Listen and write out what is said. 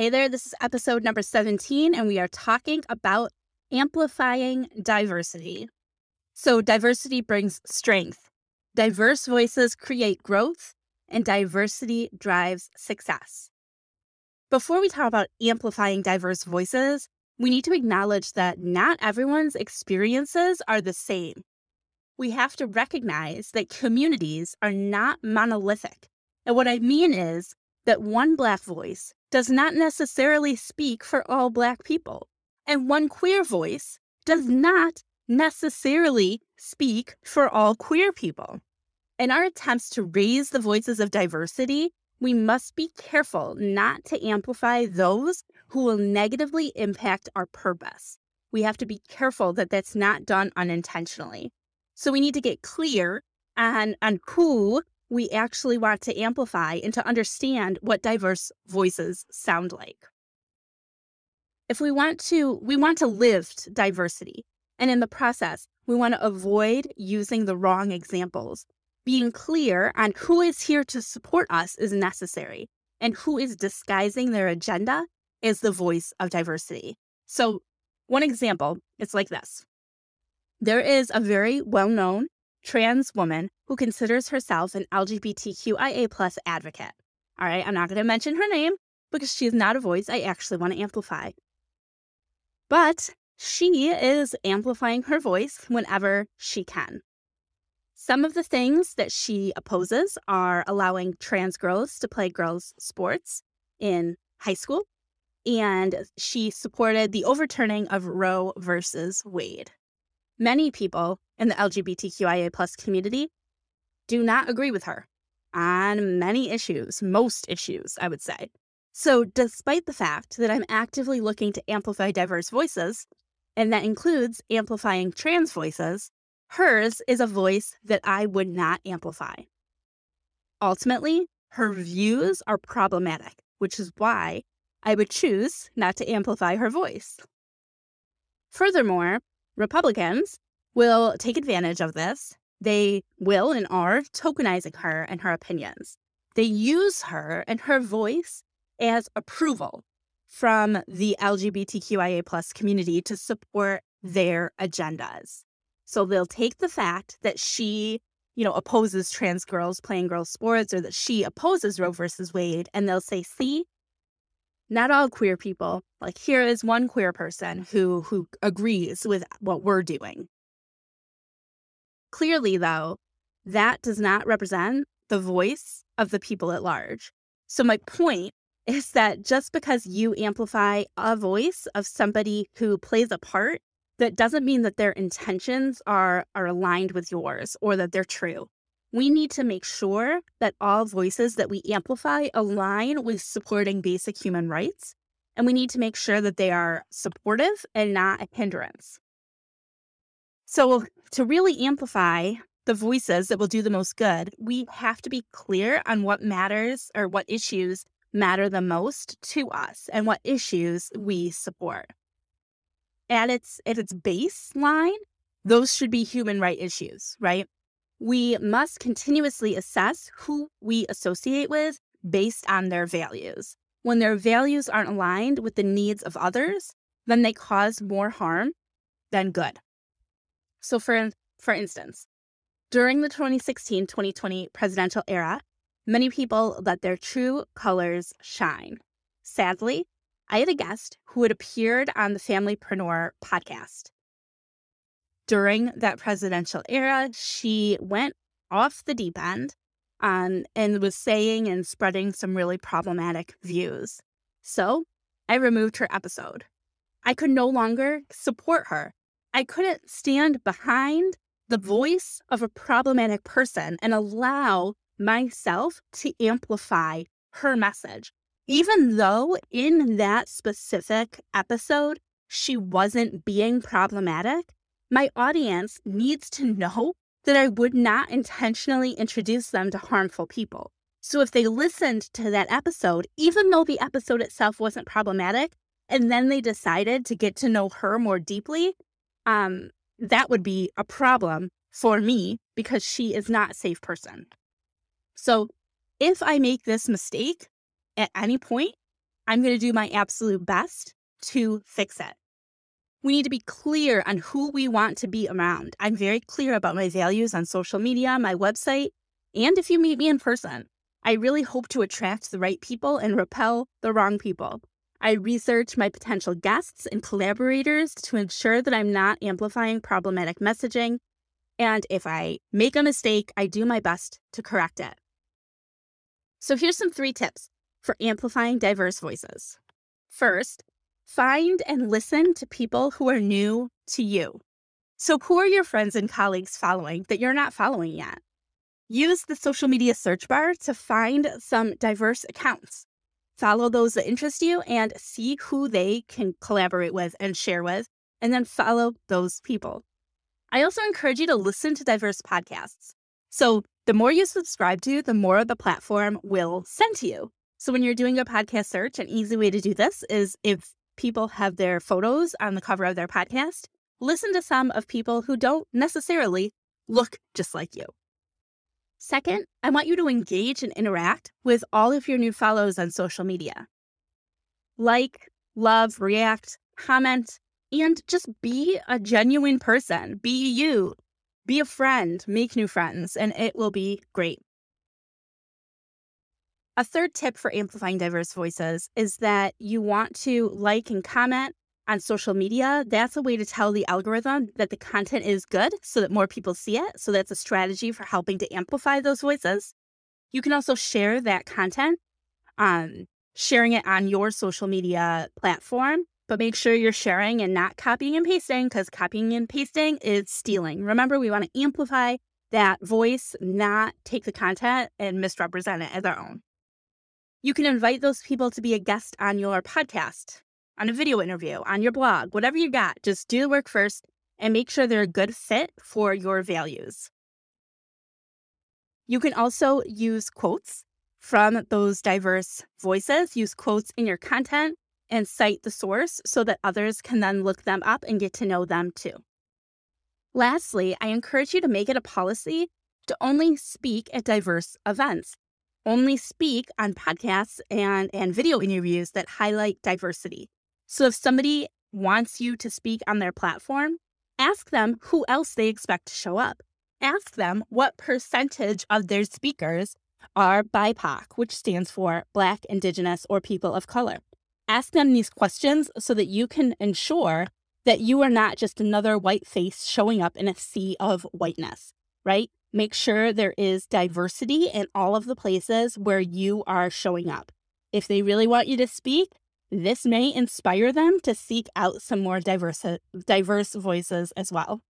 Hey there, this is episode number 17, and we are talking about amplifying diversity. So, diversity brings strength. Diverse voices create growth, and diversity drives success. Before we talk about amplifying diverse voices, we need to acknowledge that not everyone's experiences are the same. We have to recognize that communities are not monolithic. And what I mean is that one Black voice does not necessarily speak for all Black people, and one queer voice does mm-hmm. not necessarily speak for all queer people. In our attempts to raise the voices of diversity, we must be careful not to amplify those who will negatively impact our purpose. We have to be careful that that's not done unintentionally. So we need to get clear on, on who we actually want to amplify and to understand what diverse voices sound like. If we want to, we want to lift diversity. And in the process, we want to avoid using the wrong examples. Being clear on who is here to support us is necessary, and who is disguising their agenda is the voice of diversity. So, one example is like this there is a very well known trans woman who considers herself an LGBTQIA plus advocate. All right, I'm not going to mention her name because she is not a voice I actually want to amplify. But she is amplifying her voice whenever she can. Some of the things that she opposes are allowing trans girls to play girls' sports in high school, and she supported the overturning of Roe versus Wade. Many people in the LGBTQIA plus community do not agree with her on many issues, most issues, I would say. So, despite the fact that I'm actively looking to amplify diverse voices, and that includes amplifying trans voices, hers is a voice that I would not amplify. Ultimately, her views are problematic, which is why I would choose not to amplify her voice. Furthermore, Republicans will take advantage of this. They will and are tokenizing her and her opinions. They use her and her voice as approval from the LGBTQIA plus community to support their agendas. So they'll take the fact that she, you know, opposes trans girls playing girls sports or that she opposes Roe versus Wade and they'll say, "See, not all queer people. Like here is one queer person who who agrees with what we're doing. Clearly though, that does not represent the voice of the people at large. So my point is that just because you amplify a voice of somebody who plays a part, that doesn't mean that their intentions are are aligned with yours or that they're true we need to make sure that all voices that we amplify align with supporting basic human rights. And we need to make sure that they are supportive and not a hindrance. So, to really amplify the voices that will do the most good, we have to be clear on what matters or what issues matter the most to us and what issues we support. At its at its baseline, those should be human right issues, right? we must continuously assess who we associate with based on their values. When their values aren't aligned with the needs of others, then they cause more harm than good. So, for, for instance, during the 2016 2020 presidential era, many people let their true colors shine. Sadly, I had a guest who had appeared on the Familypreneur podcast during that presidential era, she went off the deep end um, and was saying and spreading some really problematic views. So I removed her episode. I could no longer support her. I couldn't stand behind the voice of a problematic person and allow myself to amplify her message. Even though in that specific episode, she wasn't being problematic, my audience needs to know that I would not intentionally introduce them to harmful people. So if they listened to that episode, even though the episode itself wasn't problematic, and then they decided to get to know her more deeply, um, that would be a problem for me because she is not a safe person. So if I make this mistake at any point, I'm going to do my absolute best to fix it. We need to be clear on who we want to be around. I'm very clear about my values on social media, my website, and if you meet me in person. I really hope to attract the right people and repel the wrong people. I research my potential guests and collaborators to ensure that I'm not amplifying problematic messaging. And if I make a mistake, I do my best to correct it. So here's some three tips for amplifying diverse voices. First, find and listen to people who are new to you. So, who are your friends and colleagues following that you're not following yet? Use the social media search bar to find some diverse accounts. Follow those that interest you and see who they can collaborate with and share with, and then follow those people. I also encourage you to listen to diverse podcasts. So, the more you subscribe to, the more the platform will send to you. So, when you're doing a podcast search, an easy way to do this is if people have their photos on the cover of their podcast, listen to some of people who don't necessarily look just like you. Second, I want you to engage and interact with all of your new follows on social media. Like, love, react, comment, and just be a genuine person. Be you. Be a friend. Make new friends, and it will be great. A third tip for amplifying diverse voices is that you want to like and comment on social media, that's a way to tell the algorithm that the content is good so that more people see it. So that's a strategy for helping to amplify those voices. You can also share that content, um, sharing it on your social media platform, but make sure you're sharing and not copying and pasting because copying and pasting is stealing. Remember, we want to amplify that voice, not take the content and misrepresent it as our own. You can invite those people to be a guest on your podcast on a video interview, on your blog, whatever you got, just do the work first and make sure they're a good fit for your values. You can also use quotes from those diverse voices, use quotes in your content and cite the source so that others can then look them up and get to know them too. Lastly, I encourage you to make it a policy to only speak at diverse events. Only speak on podcasts and, and video interviews that highlight diversity. So if somebody wants you to speak on their platform, ask them who else they expect to show up. Ask them what percentage of their speakers are BIPOC, which stands for Black, Indigenous, or People of Color. Ask them these questions so that you can ensure that you are not just another white face showing up in a sea of whiteness, right? Make sure there is diversity in all of the places where you are showing up. If they really want you to speak, this may inspire them to seek out some more diverse, diverse voices as well.